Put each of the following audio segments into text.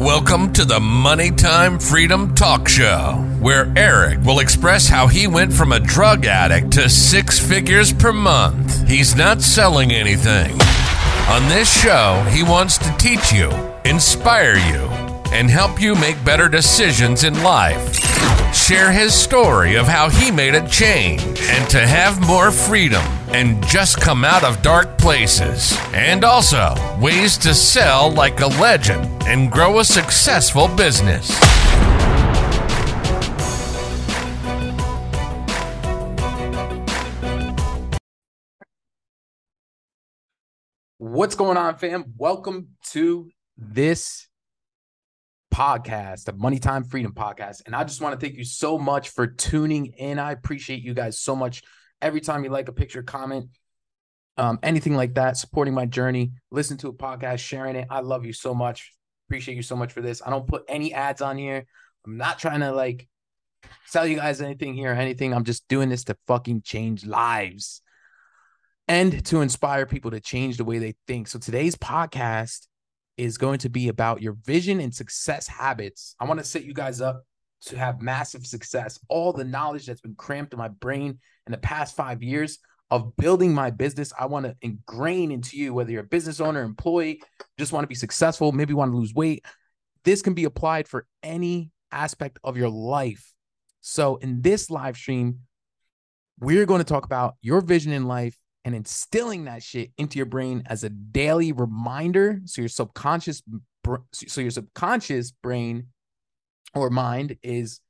Welcome to the Money Time Freedom Talk Show, where Eric will express how he went from a drug addict to six figures per month. He's not selling anything. On this show, he wants to teach you, inspire you, and help you make better decisions in life. Share his story of how he made a change and to have more freedom and just come out of dark places. And also, ways to sell like a legend and grow a successful business. What's going on, fam? Welcome to this podcast, the Money Time Freedom Podcast. And I just want to thank you so much for tuning in. I appreciate you guys so much. Every time you like a picture, comment, um, anything like that, supporting my journey, listen to a podcast, sharing it. I love you so much. Appreciate you so much for this. I don't put any ads on here. I'm not trying to like sell you guys anything here or anything. I'm just doing this to fucking change lives and to inspire people to change the way they think. So today's podcast is going to be about your vision and success habits. I want to set you guys up to have massive success. All the knowledge that's been cramped in my brain in the past five years of building my business, I want to ingrain into you, whether you're a business owner, employee, just want to be successful, maybe want to lose weight. This can be applied for any aspect of your life. So, in this live stream, we're going to talk about your vision in life and instilling that shit into your brain as a daily reminder so your subconscious so your subconscious brain or mind is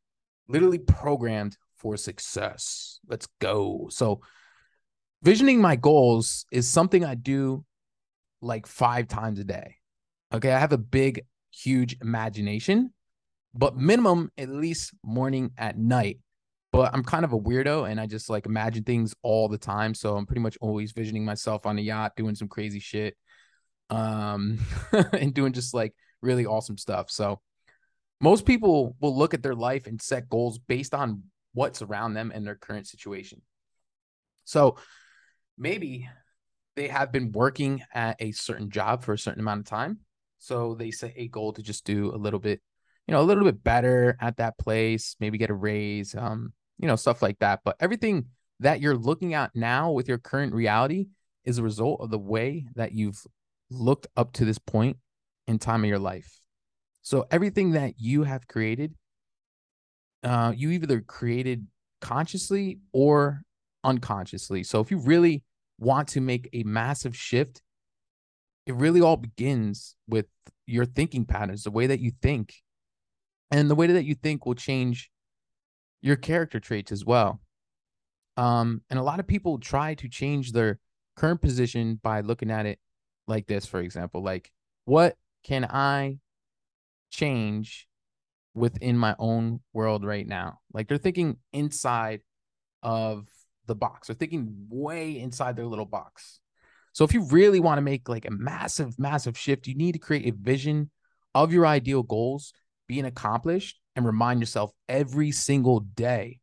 literally programmed for success. Let's go. So visioning my goals is something i do like 5 times a day. Okay i have a big huge imagination but minimum at least morning at night but I'm kind of a weirdo and I just like imagine things all the time. So I'm pretty much always visioning myself on a yacht doing some crazy shit. Um and doing just like really awesome stuff. So most people will look at their life and set goals based on what's around them and their current situation. So maybe they have been working at a certain job for a certain amount of time. So they set a goal to just do a little bit, you know, a little bit better at that place, maybe get a raise, um, you know, stuff like that. But everything that you're looking at now with your current reality is a result of the way that you've looked up to this point in time of your life. So everything that you have created, uh, you either created consciously or unconsciously. So if you really want to make a massive shift, it really all begins with your thinking patterns, the way that you think. And the way that you think will change your character traits as well. Um, and a lot of people try to change their current position by looking at it like this, for example, like what can I change within my own world right now? Like they're thinking inside of the box. They're thinking way inside their little box. So if you really want to make like a massive, massive shift, you need to create a vision of your ideal goals being accomplished and remind yourself every single day.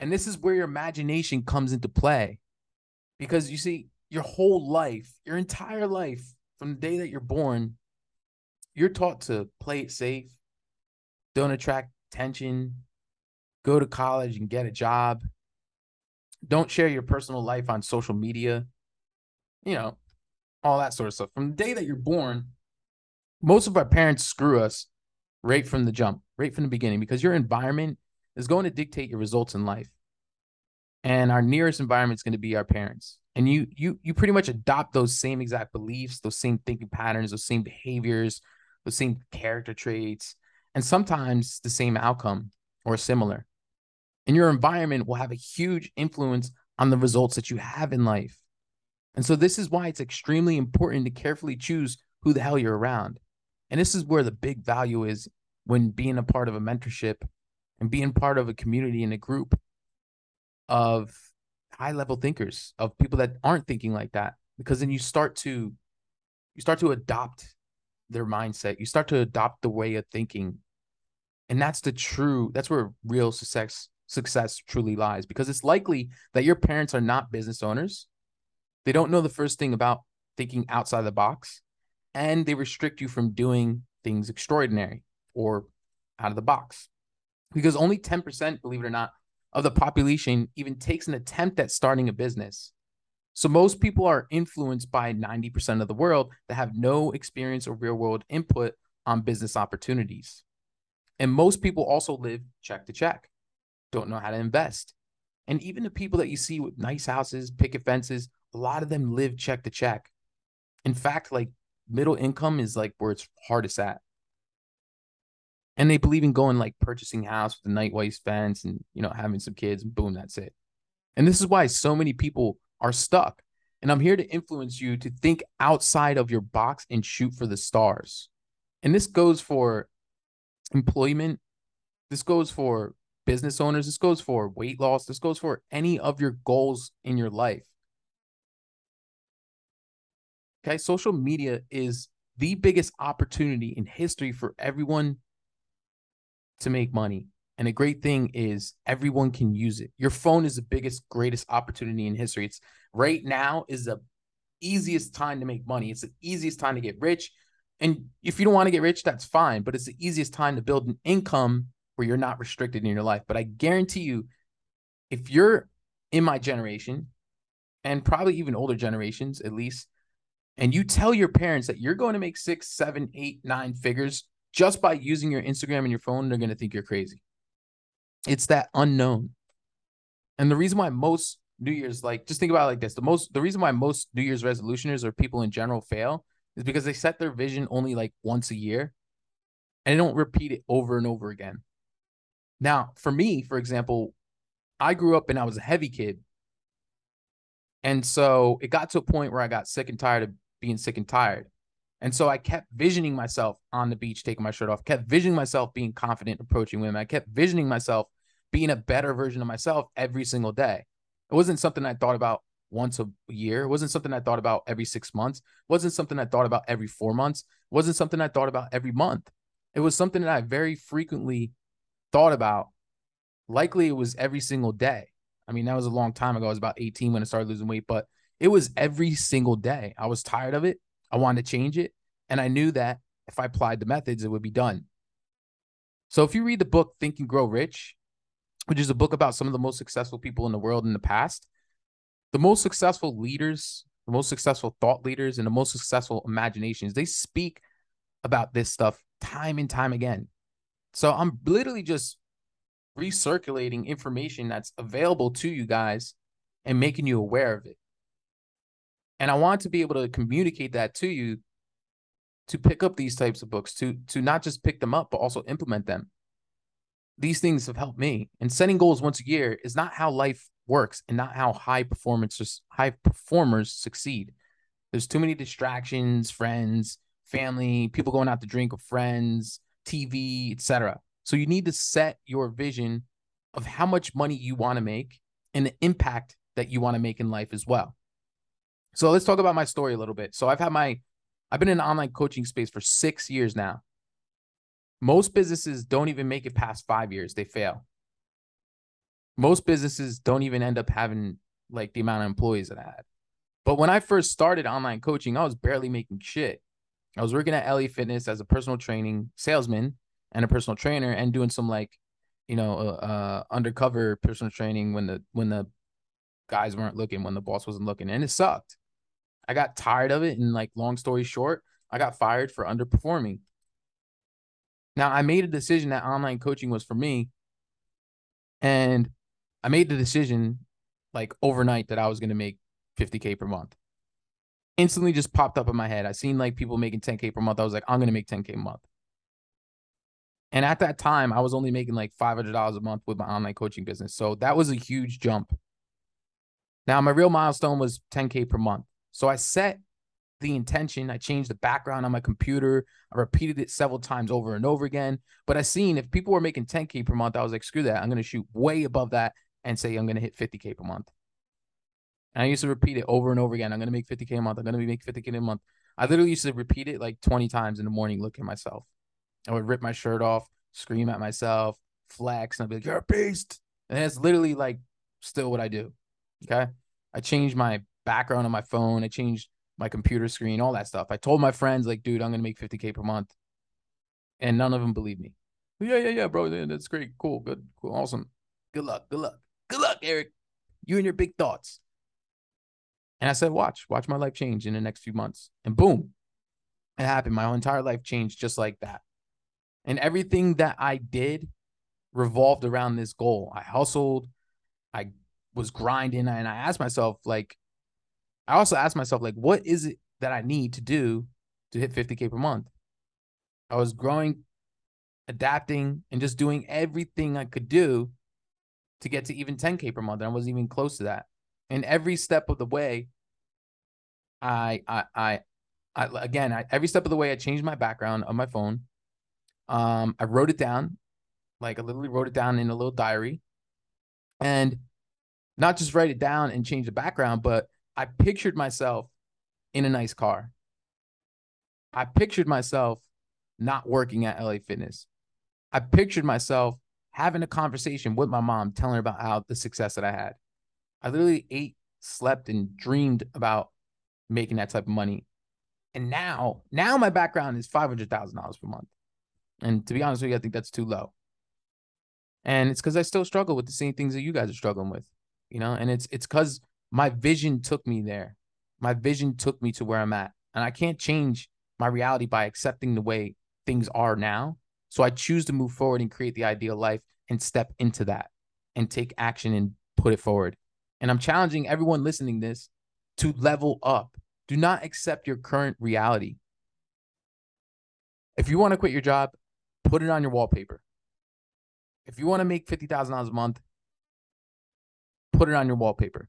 And this is where your imagination comes into play. Because you see, your whole life, your entire life, from the day that you're born, you're taught to play it safe, don't attract attention, go to college and get a job, don't share your personal life on social media, you know, all that sort of stuff. From the day that you're born, most of our parents screw us right from the jump, right from the beginning, because your environment is going to dictate your results in life. And our nearest environment is going to be our parents. And you you you pretty much adopt those same exact beliefs, those same thinking patterns, those same behaviors, those same character traits, and sometimes the same outcome or similar. And your environment will have a huge influence on the results that you have in life. And so this is why it's extremely important to carefully choose who the hell you're around. And this is where the big value is when being a part of a mentorship and being part of a community and a group of high level thinkers, of people that aren't thinking like that. Because then you start to you start to adopt their mindset. You start to adopt the way of thinking. And that's the true, that's where real success success truly lies because it's likely that your parents are not business owners. They don't know the first thing about thinking outside the box and they restrict you from doing things extraordinary or out of the box. Because only 10%, believe it or not, of the population even takes an attempt at starting a business. So most people are influenced by 90% of the world that have no experience or real world input on business opportunities. And most people also live check to check, don't know how to invest. And even the people that you see with nice houses, picket fences, a lot of them live check to check. In fact, like middle income is like where it's hardest at. And they believe in going like purchasing house with a night white fence and you know having some kids and boom, that's it. And this is why so many people are stuck. And I'm here to influence you to think outside of your box and shoot for the stars. And this goes for employment. This goes for business owners. This goes for weight loss. This goes for any of your goals in your life. Okay. Social media is the biggest opportunity in history for everyone to make money. And a great thing is everyone can use it. Your phone is the biggest, greatest opportunity in history. It's right now is the easiest time to make money. It's the easiest time to get rich. And if you don't want to get rich, that's fine. But it's the easiest time to build an income where you're not restricted in your life. But I guarantee you, if you're in my generation and probably even older generations at least, and you tell your parents that you're going to make six, seven, eight, nine figures just by using your Instagram and your phone, they're going to think you're crazy. It's that unknown. And the reason why most New Year's, like, just think about like this the most, the reason why most New Year's resolutioners or people in general fail is because they set their vision only like once a year and they don't repeat it over and over again. Now, for me, for example, I grew up and I was a heavy kid. And so it got to a point where I got sick and tired of being sick and tired. And so I kept visioning myself on the beach, taking my shirt off, kept visioning myself being confident approaching women. I kept visioning myself being a better version of myself every single day. It wasn't something I thought about once a year. It wasn't something I thought about every six months. It wasn't something I thought about every four months. It wasn't something I thought about every month. It was something that I very frequently thought about. Likely it was every single day. I mean, that was a long time ago. I was about 18 when I started losing weight, but it was every single day. I was tired of it. I wanted to change it. And I knew that if I applied the methods, it would be done. So if you read the book Think and Grow Rich, which is a book about some of the most successful people in the world in the past, the most successful leaders, the most successful thought leaders, and the most successful imaginations, they speak about this stuff time and time again. So I'm literally just recirculating information that's available to you guys and making you aware of it. And I want to be able to communicate that to you to pick up these types of books, to to not just pick them up, but also implement them. These things have helped me. And setting goals once a year is not how life works and not how high performance high performers succeed. There's too many distractions, friends, family, people going out to drink with friends, TV, etc. So you need to set your vision of how much money you want to make and the impact that you want to make in life as well. So let's talk about my story a little bit. So I've had my I've been in online coaching space for 6 years now. Most businesses don't even make it past 5 years. They fail. Most businesses don't even end up having like the amount of employees that I had. But when I first started online coaching, I was barely making shit. I was working at LA Fitness as a personal training salesman and a personal trainer and doing some like, you know, uh, uh, undercover personal training when the when the guys weren't looking, when the boss wasn't looking, and it sucked. I got tired of it, and like, long story short, I got fired for underperforming. Now I made a decision that online coaching was for me, and I made the decision like overnight that I was going to make 50k per month instantly just popped up in my head. I seen like people making 10K per month. I was like, I'm gonna make 10K a month. And at that time, I was only making like $500 a month with my online coaching business. So that was a huge jump. Now, my real milestone was 10K per month. So I set the intention. I changed the background on my computer. I repeated it several times over and over again. But I seen if people were making 10K per month, I was like, screw that. I'm going to shoot way above that and say I'm going to hit 50K per month. And I used to repeat it over and over again. I'm gonna make 50k a month. I'm gonna make 50k a month. I literally used to repeat it like 20 times in the morning, looking at myself. I would rip my shirt off, scream at myself, flex, and I'd be like, "You're a beast." And that's literally like still what I do. Okay, I changed my background on my phone. I changed my computer screen, all that stuff. I told my friends like, "Dude, I'm gonna make 50k per month." And none of them believe me. Yeah, yeah, yeah, bro. Yeah, that's great. Cool. Good. Cool. Awesome. Good luck. Good luck. Good luck, Eric. You and your big thoughts. And I said, watch, watch my life change in the next few months. And boom, it happened. My entire life changed just like that. And everything that I did revolved around this goal. I hustled, I was grinding, and I asked myself, like, I also asked myself, like, what is it that I need to do to hit 50K per month? I was growing, adapting, and just doing everything I could do to get to even 10K per month. And I wasn't even close to that. And every step of the way, I, I, I, I again, I, every step of the way, I changed my background on my phone. Um, I wrote it down, like I literally wrote it down in a little diary, and not just write it down and change the background, but I pictured myself in a nice car. I pictured myself not working at LA Fitness. I pictured myself having a conversation with my mom, telling her about how the success that I had. I literally ate, slept, and dreamed about making that type of money. And now, now my background is five hundred thousand dollars per month. And to be honest with you, I think that's too low. And it's because I still struggle with the same things that you guys are struggling with, you know. And it's it's because my vision took me there. My vision took me to where I'm at, and I can't change my reality by accepting the way things are now. So I choose to move forward and create the ideal life and step into that and take action and put it forward. And I'm challenging everyone listening this to level up. Do not accept your current reality. If you want to quit your job, put it on your wallpaper. If you want to make $50,000 a month, put it on your wallpaper.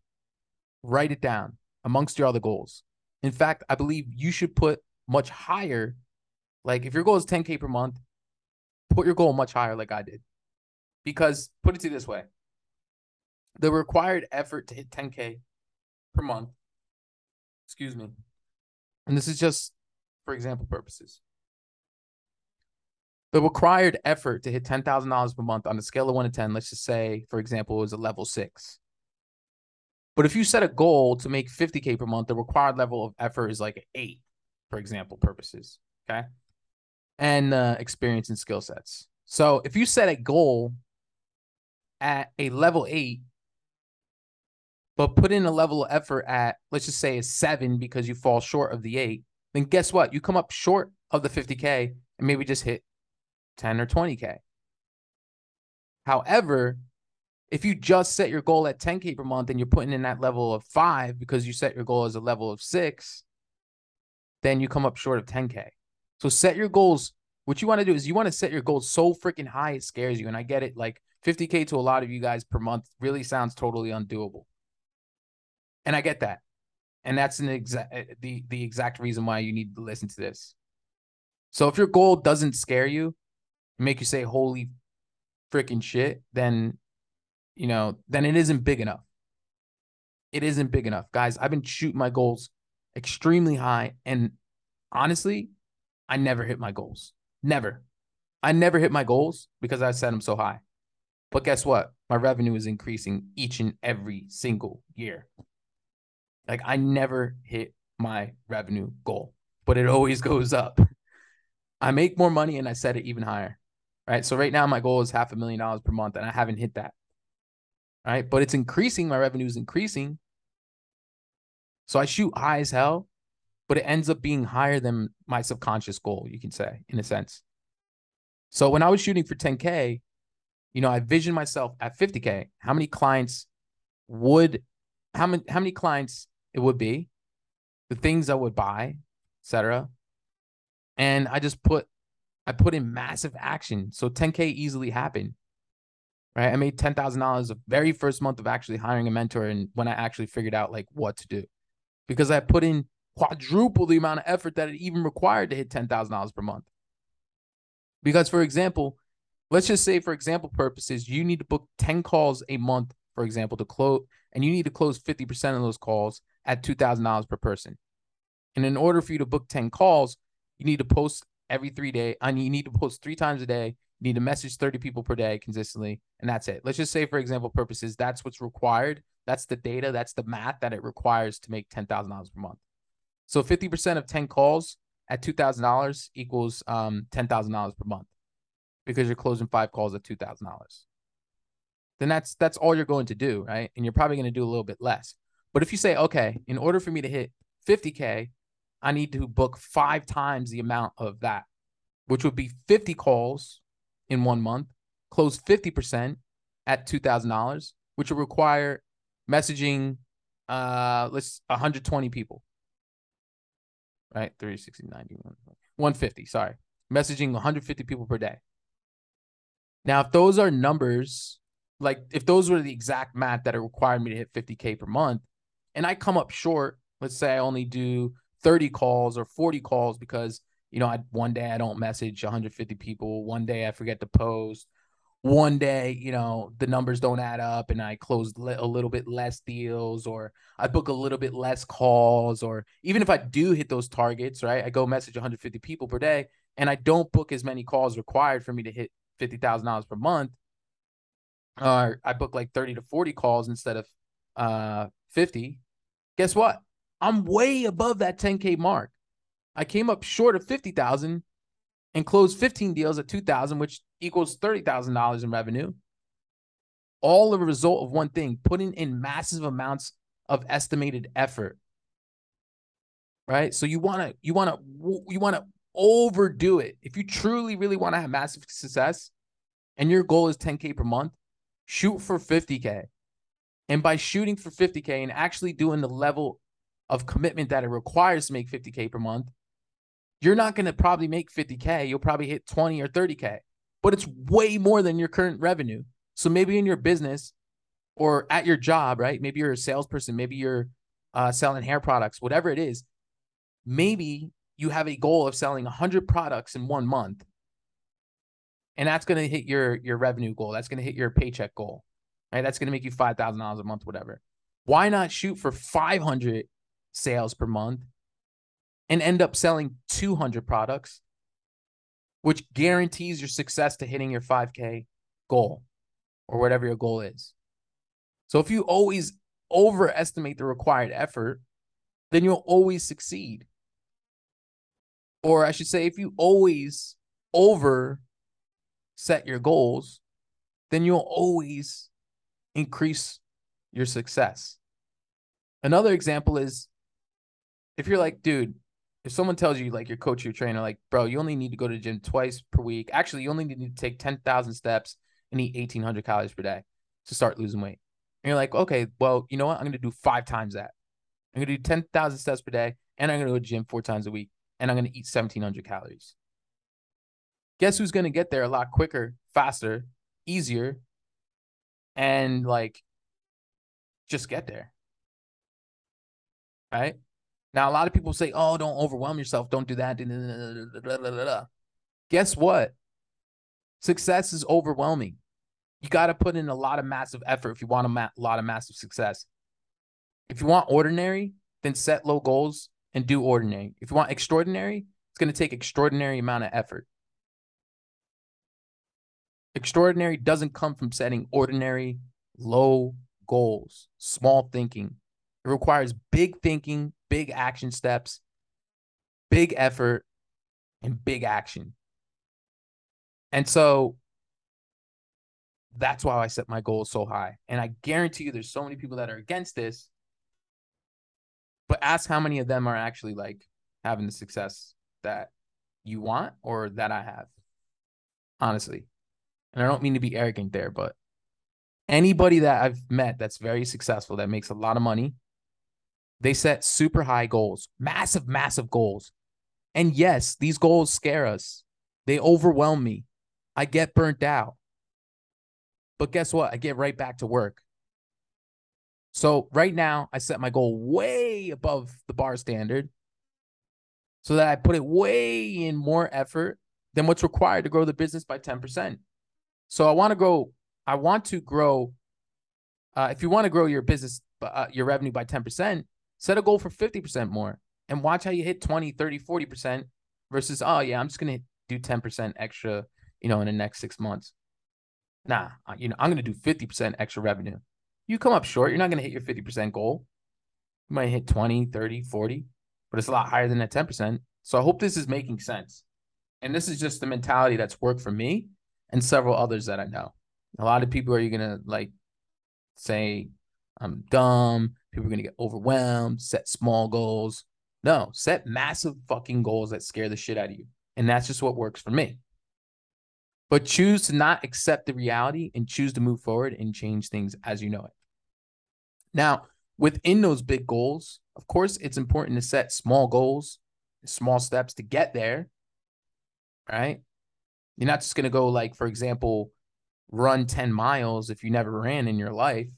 Write it down amongst your other goals. In fact, I believe you should put much higher. Like if your goal is 10K per month, put your goal much higher, like I did. Because put it to this way the required effort to hit 10K per month, excuse me, and this is just for example purposes. The required effort to hit $10,000 per month on a scale of one to 10, let's just say, for example, is a level six. But if you set a goal to make 50K per month, the required level of effort is like eight, for example, purposes. Okay. And uh, experience and skill sets. So if you set a goal at a level eight, but put in a level of effort at, let's just say, a seven because you fall short of the eight, then guess what? You come up short of the 50K and maybe just hit 10 or 20K. However, if you just set your goal at 10K per month and you're putting in that level of five because you set your goal as a level of six, then you come up short of 10K. So set your goals. What you want to do is you want to set your goals so freaking high it scares you. And I get it. Like 50K to a lot of you guys per month really sounds totally undoable. And I get that. And that's an exact eh, the the exact reason why you need to listen to this. So if your goal doesn't scare you, make you say holy freaking shit, then you know, then it isn't big enough. It isn't big enough. Guys, I've been shooting my goals extremely high and honestly, I never hit my goals. Never. I never hit my goals because I set them so high. But guess what? My revenue is increasing each and every single year. Like I never hit my revenue goal, but it always goes up. I make more money and I set it even higher right? So right now my goal is half a million dollars per month, and I haven't hit that. Right, but it's increasing. My revenue is increasing. So I shoot high as hell, but it ends up being higher than my subconscious goal, you can say, in a sense. So when I was shooting for 10K, you know, I visioned myself at 50K. How many clients would how many how many clients it would be, the things I would buy, etc. And I just put I put in massive action. So 10K easily happened. Right. I made $10,000 the very first month of actually hiring a mentor and when I actually figured out like what to do because I put in quadruple the amount of effort that it even required to hit $10,000 per month. Because, for example, let's just say, for example purposes, you need to book 10 calls a month, for example, to close, and you need to close 50% of those calls at $2,000 per person. And in order for you to book 10 calls, you need to post every three day, and you need to post three times a day. Need to message 30 people per day consistently, and that's it. Let's just say, for example purposes, that's what's required. That's the data, that's the math that it requires to make $10,000 per month. So 50% of 10 calls at $2,000 equals um, $10,000 per month because you're closing five calls at $2,000. Then that's that's all you're going to do, right? And you're probably going to do a little bit less. But if you say, okay, in order for me to hit 50k, I need to book 5 times the amount of that, which would be 50 calls in 1 month, close 50% at $2,000, which would require messaging uh let's 120 people. Right? 360 90 150 sorry. Messaging 150 people per day. Now if those are numbers like if those were the exact math that it required me to hit 50k per month and i come up short let's say i only do 30 calls or 40 calls because you know I, one day i don't message 150 people one day i forget to post one day, you know, the numbers don't add up and I close a little bit less deals or I book a little bit less calls or even if I do hit those targets, right? I go message 150 people per day and I don't book as many calls required for me to hit $50,000 per month. Or I book like 30 to 40 calls instead of uh 50. Guess what? I'm way above that 10k mark. I came up short of 50,000 and closed 15 deals at 2000 which equals $30,000 in revenue. All a result of one thing, putting in massive amounts of estimated effort. Right? So you want to you want to you want to overdo it. If you truly really want to have massive success and your goal is 10k per month, shoot for 50k. And by shooting for 50k and actually doing the level of commitment that it requires to make 50k per month, you're not going to probably make 50k. You'll probably hit 20 or 30k but it's way more than your current revenue. So maybe in your business or at your job, right? Maybe you're a salesperson, maybe you're uh, selling hair products, whatever it is. Maybe you have a goal of selling 100 products in one month. And that's going to hit your your revenue goal. That's going to hit your paycheck goal. Right? That's going to make you $5,000 a month whatever. Why not shoot for 500 sales per month and end up selling 200 products which guarantees your success to hitting your 5K goal or whatever your goal is. So if you always overestimate the required effort, then you'll always succeed. Or I should say, if you always over set your goals, then you'll always increase your success. Another example is if you're like, dude, if someone tells you like your coach, your trainer, like, bro, you only need to go to the gym twice per week. Actually, you only need to take 10,000 steps and eat 1800 calories per day to start losing weight. And you're like, okay, well, you know what? I'm going to do five times that. I'm going to do 10,000 steps per day and I'm going to go to gym four times a week and I'm going to eat 1700 calories. Guess who's going to get there a lot quicker, faster, easier, and like just get there. Right? Now, a lot of people say, oh, don't overwhelm yourself. Don't do that. Guess what? Success is overwhelming. You got to put in a lot of massive effort if you want a ma- lot of massive success. If you want ordinary, then set low goals and do ordinary. If you want extraordinary, it's going to take extraordinary amount of effort. Extraordinary doesn't come from setting ordinary, low goals, small thinking. It requires big thinking, big action steps, big effort, and big action. And so that's why I set my goals so high. And I guarantee you there's so many people that are against this. But ask how many of them are actually like having the success that you want or that I have. Honestly. And I don't mean to be arrogant there, but anybody that I've met that's very successful, that makes a lot of money, they set super high goals, massive, massive goals. And yes, these goals scare us. They overwhelm me. I get burnt out. But guess what? I get right back to work. So right now, I set my goal way above the bar standard so that I put it way in more effort than what's required to grow the business by 10%. So I want to grow, I want to grow. Uh, if you want to grow your business, uh, your revenue by 10%, Set a goal for 50% more and watch how you hit 20, 30, 40% versus, oh, yeah, I'm just going to do 10% extra, you know, in the next six months. Nah, you know, I'm going to do 50% extra revenue. You come up short, you're not going to hit your 50% goal. You might hit 20, 30, 40, but it's a lot higher than that 10%. So I hope this is making sense. And this is just the mentality that's worked for me and several others that I know. A lot of people are you gonna like say I'm dumb. People are gonna get overwhelmed, set small goals. No, set massive fucking goals that scare the shit out of you. And that's just what works for me. But choose to not accept the reality and choose to move forward and change things as you know it. Now, within those big goals, of course, it's important to set small goals, small steps to get there. Right? You're not just going to go, like, for example, run 10 miles if you never ran in your life.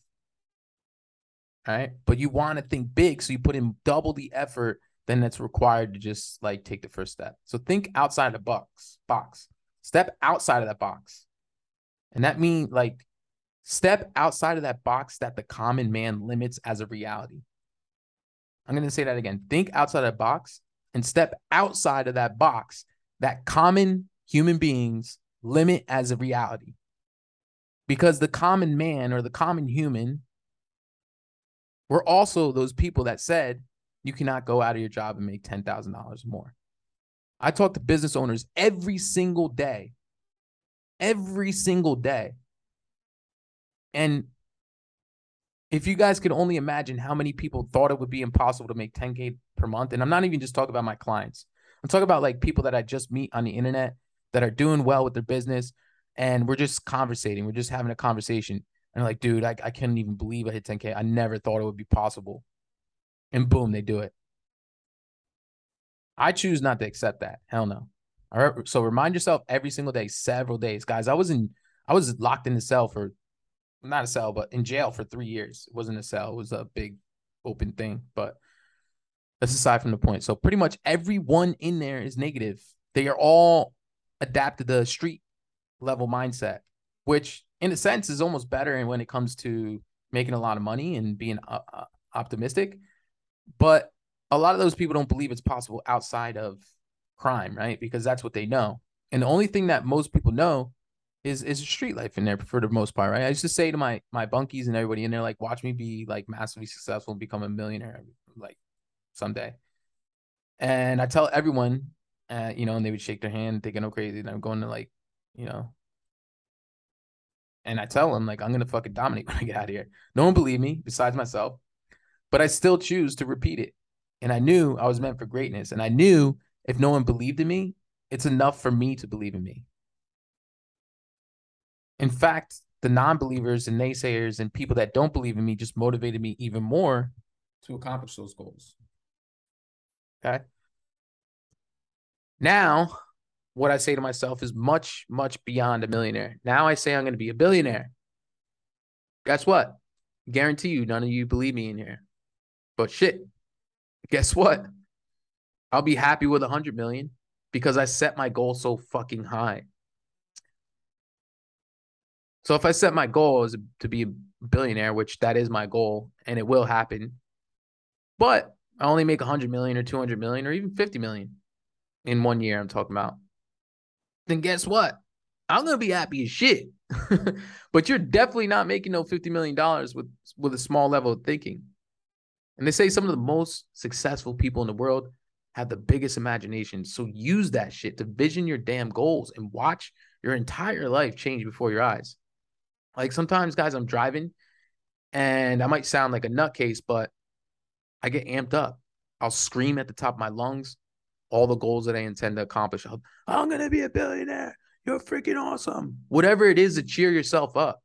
Right? But you want to think big. So you put in double the effort than that's required to just like take the first step. So think outside the box, box. Step outside of that box. And that means like step outside of that box that the common man limits as a reality. I'm going to say that again. Think outside of that box and step outside of that box that common human beings limit as a reality. Because the common man or the common human were also those people that said, you cannot go out of your job and make $10,000 more. I talk to business owners every single day, every single day. And if you guys could only imagine how many people thought it would be impossible to make 10K per month, and I'm not even just talking about my clients, I'm talking about like people that I just meet on the internet that are doing well with their business. And we're just conversating, we're just having a conversation. And like, dude, I, I can't even believe I hit 10K. I never thought it would be possible and boom, they do it. I choose not to accept that. Hell no. All right. So remind yourself every single day, several days. Guys, I was in I was locked in the cell for not a cell, but in jail for three years. It wasn't a cell, it was a big open thing. But that's aside from the point. So pretty much everyone in there is negative. They are all adapted the street level mindset, which in a sense is almost better when it comes to making a lot of money and being uh, uh optimistic but a lot of those people don't believe it's possible outside of crime, right? Because that's what they know. And the only thing that most people know is is street life in there for the most part, right? I used to say to my my bunkies and everybody in there, like, watch me be like massively successful and become a millionaire, like someday. And I tell everyone, uh, you know, and they would shake their hand, thinking I'm crazy, and I'm going to like, you know, and I tell them like I'm gonna fucking dominate when I get out of here. No one believe me besides myself but I still choose to repeat it. And I knew I was meant for greatness. And I knew if no one believed in me, it's enough for me to believe in me. In fact, the non believers and naysayers and people that don't believe in me just motivated me even more to accomplish those goals. Okay. Now, what I say to myself is much, much beyond a millionaire. Now I say I'm going to be a billionaire. Guess what? Guarantee you, none of you believe me in here. But shit, guess what? I'll be happy with a hundred million because I set my goal so fucking high. So if I set my goal is to be a billionaire, which that is my goal, and it will happen, but I only make a hundred million or two hundred million or even fifty million in one year. I'm talking about. Then guess what? I'm gonna be happy as shit. but you're definitely not making no fifty million dollars with with a small level of thinking. And they say some of the most successful people in the world have the biggest imagination. So use that shit to vision your damn goals and watch your entire life change before your eyes. Like sometimes, guys, I'm driving and I might sound like a nutcase, but I get amped up. I'll scream at the top of my lungs all the goals that I intend to accomplish. I'm going to be a billionaire. You're freaking awesome. Whatever it is to cheer yourself up.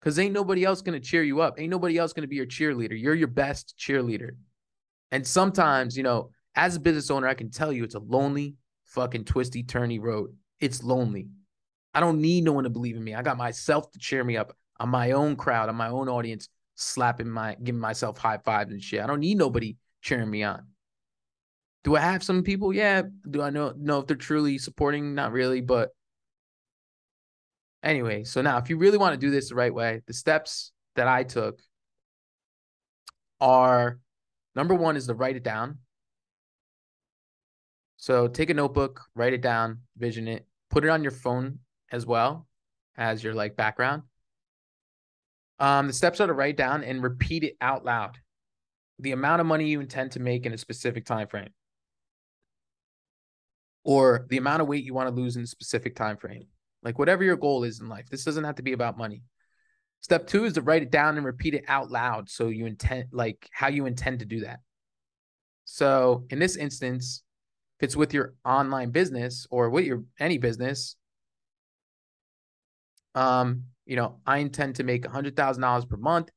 Because ain't nobody else going to cheer you up. Ain't nobody else going to be your cheerleader. You're your best cheerleader. And sometimes, you know, as a business owner, I can tell you it's a lonely, fucking twisty, turny road. It's lonely. I don't need no one to believe in me. I got myself to cheer me up. I'm my own crowd. I'm my own audience, slapping my, giving myself high fives and shit. I don't need nobody cheering me on. Do I have some people? Yeah. Do I know know if they're truly supporting? Not really, but Anyway, so now if you really want to do this the right way, the steps that I took are number one is to write it down. So take a notebook, write it down, vision it, put it on your phone as well as your like background. Um, the steps are to write down and repeat it out loud. The amount of money you intend to make in a specific time frame. Or the amount of weight you want to lose in a specific time frame. Like whatever your goal is in life. This doesn't have to be about money. Step 2 is to write it down and repeat it out loud so you intend like how you intend to do that. So, in this instance, if it's with your online business or with your any business, um, you know, I intend to make $100,000 per month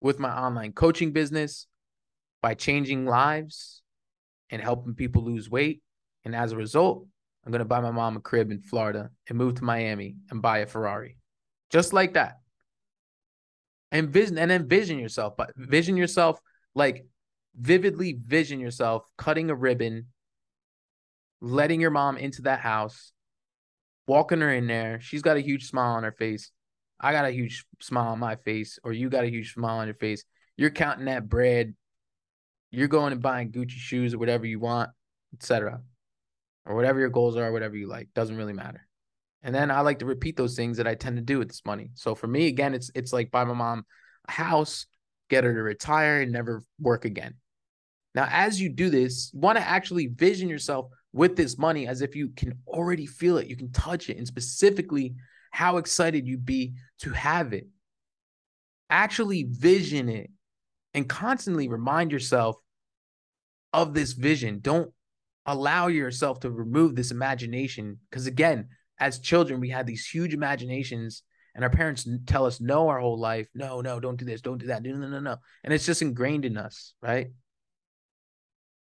with my online coaching business by changing lives and helping people lose weight. And as a result, I'm going to buy my mom a crib in Florida and move to Miami and buy a Ferrari. Just like that. And vision and envision yourself, but vision yourself like vividly vision yourself cutting a ribbon, letting your mom into that house, walking her in there. She's got a huge smile on her face. I got a huge smile on my face, or you got a huge smile on your face. You're counting that bread. You're going and buying Gucci shoes or whatever you want, etc. Or whatever your goals are, whatever you like. Doesn't really matter. And then I like to repeat those things that I tend to do with this money. So for me, again, it's it's like buy my mom a house, get her to retire and never work again. Now, as you do this, you want to actually vision yourself with this money as if you can already feel it, you can touch it, and specifically how excited you'd be to have it. Actually vision it and constantly remind yourself of this vision. Don't allow yourself to remove this imagination. Because again, as children, we had these huge imaginations, and our parents tell us no our whole life. No, no, don't do this, don't do that. No, no, no, no. And it's just ingrained in us, right?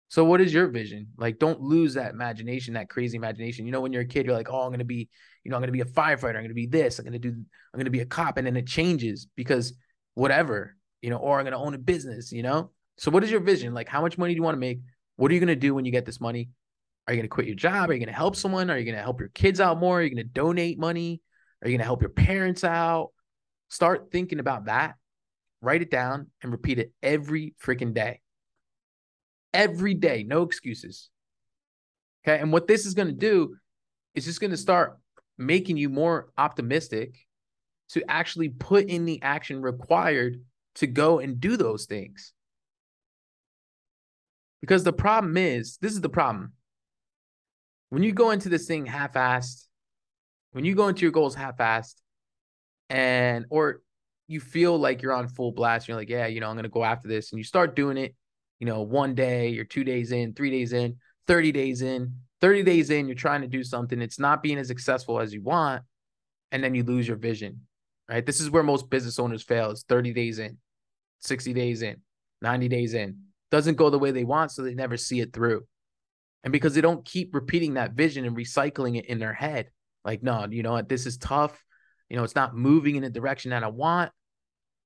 So what is your vision? Like, don't lose that imagination, that crazy imagination. You know, when you're a kid, you're like, oh, I'm gonna be, you know, I'm gonna be a firefighter, I'm gonna be this, I'm gonna do, I'm gonna be a cop, and then it changes because whatever, you know, or I'm gonna own a business, you know. So what is your vision? Like, how much money do you want to make? What are you gonna do when you get this money? Are you gonna quit your job? Are you gonna help someone? Are you gonna help your kids out more? Are you gonna donate money? Are you gonna help your parents out? Start thinking about that. Write it down and repeat it every freaking day every day, no excuses. Okay. And what this is going to do is just going to start making you more optimistic to actually put in the action required to go and do those things. Because the problem is, this is the problem. When you go into this thing half assed, when you go into your goals half assed, and or you feel like you're on full blast, you're like, yeah, you know, I'm to go after this, and you start doing it, you know, one day or two days in, three days in, 30 days in, 30 days in, you're trying to do something. It's not being as successful as you want. And then you lose your vision, right? This is where most business owners fail. It's 30 days in, 60 days in, 90 days in. Doesn't go the way they want, so they never see it through. And because they don't keep repeating that vision and recycling it in their head, like, no, you know what, this is tough. You know, it's not moving in the direction that I want.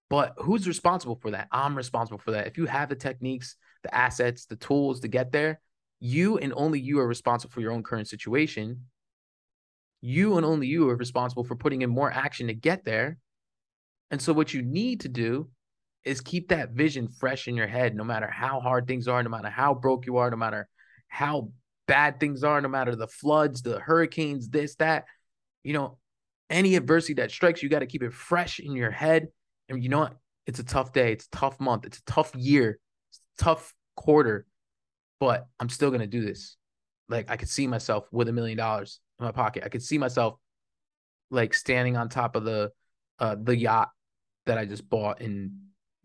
But who's responsible for that? I'm responsible for that. If you have the techniques, the assets, the tools to get there, you and only you are responsible for your own current situation. You and only you are responsible for putting in more action to get there. And so, what you need to do is keep that vision fresh in your head, no matter how hard things are, no matter how broke you are, no matter how bad things are, no matter the floods, the hurricanes, this, that, you know, any adversity that strikes, you got to keep it fresh in your head and you know what? It's a tough day. It's a tough month. It's a tough year. It's a tough quarter. But I'm still gonna do this. Like I could see myself with a million dollars in my pocket. I could see myself like standing on top of the uh the yacht that I just bought and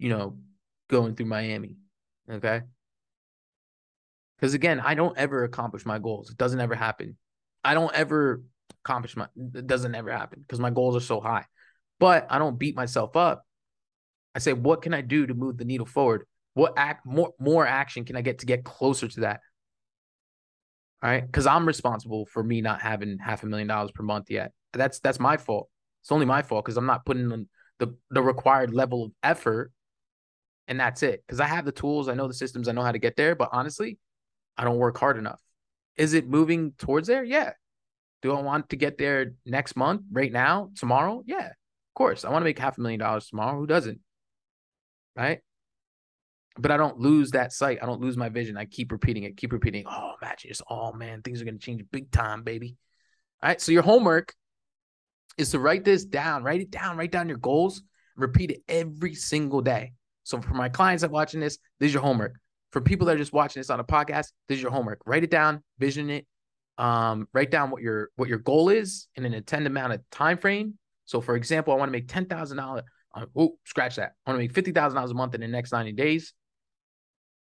you know going through Miami. Okay. Because again, I don't ever accomplish my goals. It doesn't ever happen. I don't ever accomplish my it doesn't ever happen because my goals are so high. But I don't beat myself up I say, what can I do to move the needle forward? What act more more action can I get to get closer to that? All right, because I'm responsible for me not having half a million dollars per month yet. That's that's my fault. It's only my fault because I'm not putting in the the required level of effort, and that's it. Because I have the tools, I know the systems, I know how to get there. But honestly, I don't work hard enough. Is it moving towards there? Yeah. Do I want to get there next month, right now, tomorrow? Yeah, of course. I want to make half a million dollars tomorrow. Who doesn't? right? But I don't lose that sight. I don't lose my vision. I keep repeating it, keep repeating. Oh, imagine just, oh man, things are going to change big time, baby. All right. So your homework is to write this down, write it down, write down your goals, repeat it every single day. So for my clients that watching this, this is your homework. For people that are just watching this on a podcast, this is your homework. Write it down, vision it, Um, write down what your what your goal is in an intended amount of time frame. So, for example, I want to make ten thousand dollars. Oh, scratch that. I want to make fifty thousand dollars a month in the next ninety days.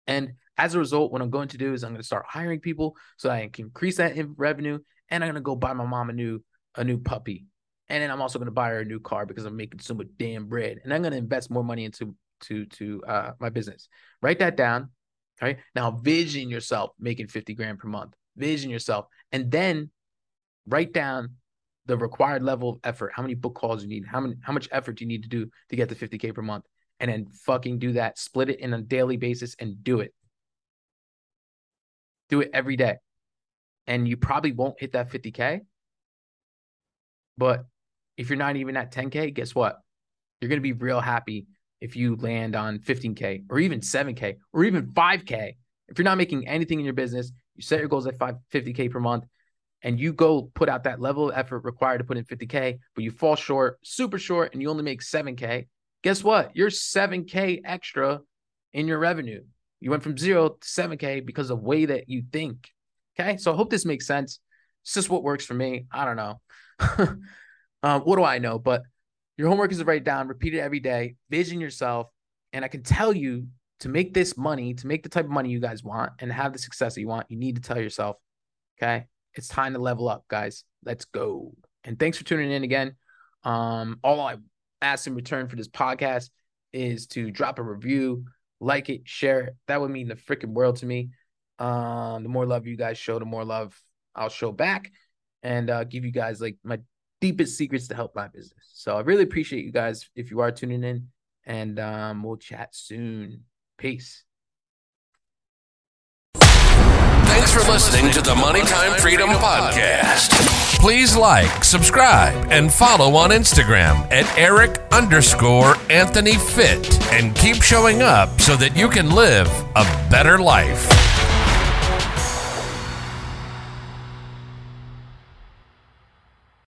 And as a result, what I'm going to do is I'm going to start hiring people so I can increase that revenue, and I'm going to go buy my mom a new a new puppy, and then I'm also going to buy her a new car because I'm making so much damn bread, and I'm going to invest more money into to to uh, my business. Write that down. Right now, vision yourself making 50 grand per month. Vision yourself, and then write down the required level of effort. How many book calls you need? How many? How much effort do you need to do to get to 50k per month? And then fucking do that. Split it in a daily basis and do it. Do it every day, and you probably won't hit that 50k. But if you're not even at 10k, guess what? You're gonna be real happy if you land on 15K or even 7K or even 5K. If you're not making anything in your business, you set your goals at 5, 50K per month and you go put out that level of effort required to put in 50K, but you fall short, super short, and you only make 7K. Guess what? You're 7K extra in your revenue. You went from zero to 7K because of the way that you think. Okay. So I hope this makes sense. It's just what works for me. I don't know. um, what do I know? But your homework is to write down, repeat it every day, vision yourself. And I can tell you to make this money, to make the type of money you guys want and have the success that you want, you need to tell yourself, okay, it's time to level up, guys. Let's go. And thanks for tuning in again. Um, all I ask in return for this podcast is to drop a review, like it, share it. That would mean the freaking world to me. Um, the more love you guys show, the more love I'll show back and uh, give you guys like my deepest secrets to help my business. So I really appreciate you guys if you are tuning in, and um, we'll chat soon. Peace. Thanks for listening to the Money Time Freedom Podcast. Please like, subscribe, and follow on Instagram at Eric underscore Anthony Fit and keep showing up so that you can live a better life.